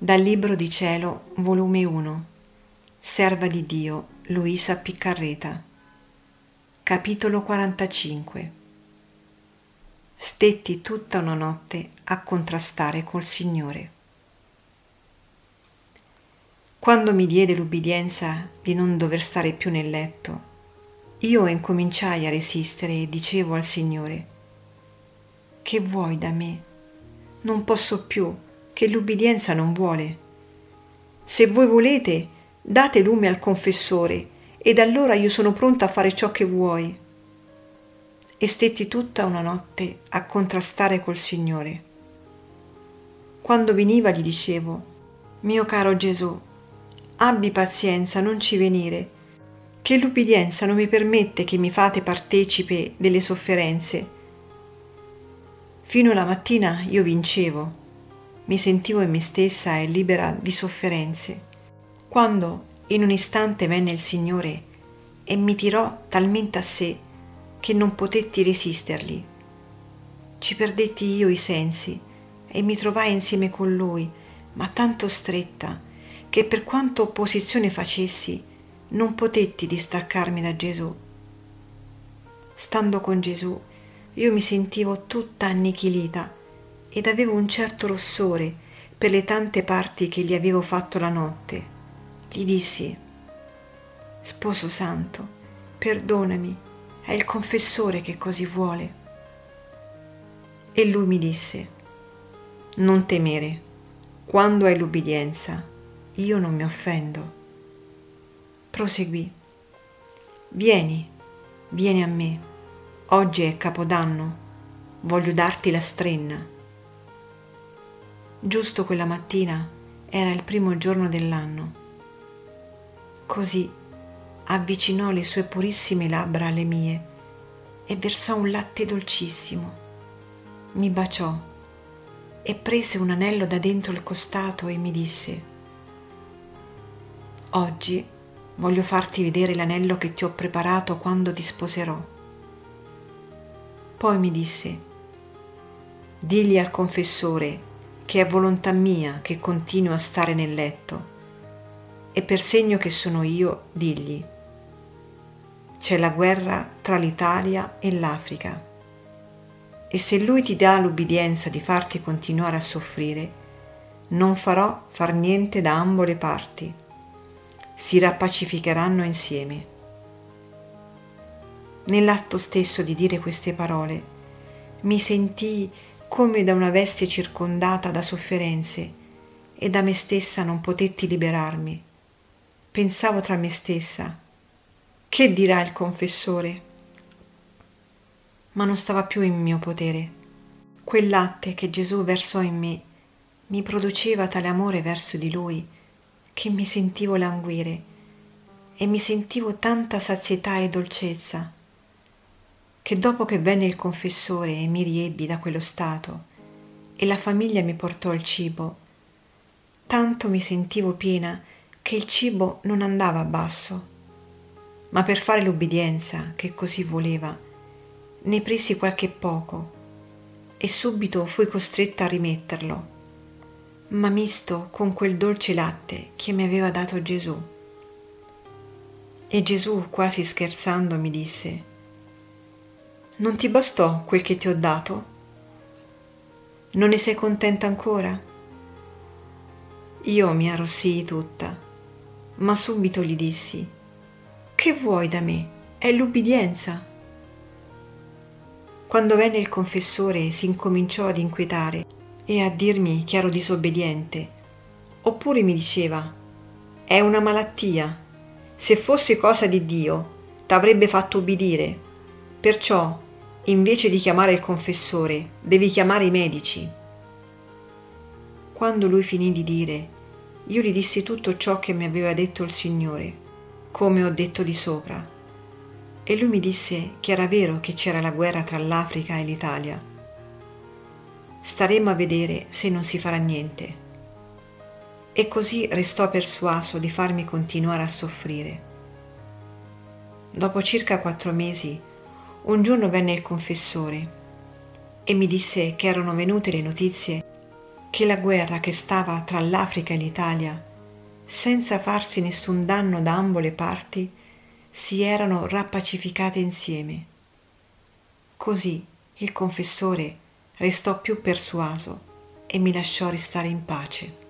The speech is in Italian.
Dal Libro di Cielo, volume 1, Serva di Dio, Luisa Piccarreta. Capitolo 45 Stetti tutta una notte a contrastare col Signore. Quando mi diede l'ubbidienza di non dover stare più nel letto, io incominciai a resistere e dicevo al Signore, Che vuoi da me? Non posso più che l'ubbidienza non vuole. Se voi volete, date lume al confessore, ed allora io sono pronta a fare ciò che vuoi. E stetti tutta una notte a contrastare col Signore. Quando veniva gli dicevo, mio caro Gesù, abbi pazienza, non ci venire, che l'ubbidienza non mi permette che mi fate partecipe delle sofferenze. Fino alla mattina io vincevo mi sentivo in me stessa e libera di sofferenze, quando in un istante venne il Signore e mi tirò talmente a sé che non potetti resistergli. Ci perdetti io i sensi e mi trovai insieme con lui, ma tanto stretta che per quanto opposizione facessi non potetti distaccarmi da Gesù. Stando con Gesù io mi sentivo tutta annichilita ed avevo un certo rossore per le tante parti che gli avevo fatto la notte. Gli dissi, Sposo santo, perdonami, è il confessore che così vuole. E lui mi disse, Non temere, quando hai l'ubbidienza, io non mi offendo. Proseguì, Vieni, vieni a me, oggi è Capodanno, voglio darti la strenna Giusto quella mattina era il primo giorno dell'anno. Così avvicinò le sue purissime labbra alle mie e versò un latte dolcissimo. Mi baciò e prese un anello da dentro il costato e mi disse Oggi voglio farti vedere l'anello che ti ho preparato quando ti sposerò. Poi mi disse Digli al confessore che è volontà mia che continuo a stare nel letto. E per segno che sono io, digli. C'è la guerra tra l'Italia e l'Africa. E se lui ti dà l'ubbidienza di farti continuare a soffrire, non farò far niente da ambo le parti. Si rappacificheranno insieme. Nell'atto stesso di dire queste parole, mi sentii come da una veste circondata da sofferenze e da me stessa non potetti liberarmi. Pensavo tra me stessa, che dirà il confessore? Ma non stava più in mio potere. Quel latte che Gesù versò in me mi produceva tale amore verso di lui che mi sentivo languire e mi sentivo tanta sazietà e dolcezza che dopo che venne il confessore e mi riebbi da quello stato e la famiglia mi portò il cibo, tanto mi sentivo piena che il cibo non andava a basso, ma per fare l'ubbidienza che così voleva, ne presi qualche poco e subito fui costretta a rimetterlo, ma misto con quel dolce latte che mi aveva dato Gesù. E Gesù, quasi scherzando, mi disse, non ti bastò quel che ti ho dato? Non ne sei contenta ancora? Io mi arrossii tutta, ma subito gli dissi, che vuoi da me? È l'ubbidienza. Quando venne il confessore si incominciò ad inquietare e a dirmi che ero disobbediente, oppure mi diceva, è una malattia, se fosse cosa di Dio, t'avrebbe fatto ubbidire, perciò invece di chiamare il confessore, devi chiamare i medici. Quando lui finì di dire, io gli dissi tutto ciò che mi aveva detto il Signore, come ho detto di sopra. E lui mi disse che era vero che c'era la guerra tra l'Africa e l'Italia. Staremo a vedere se non si farà niente. E così restò persuaso di farmi continuare a soffrire. Dopo circa quattro mesi un giorno venne il confessore e mi disse che erano venute le notizie che la guerra che stava tra l'Africa e l'Italia, senza farsi nessun danno da ambo le parti, si erano rappacificate insieme. Così il confessore restò più persuaso e mi lasciò restare in pace.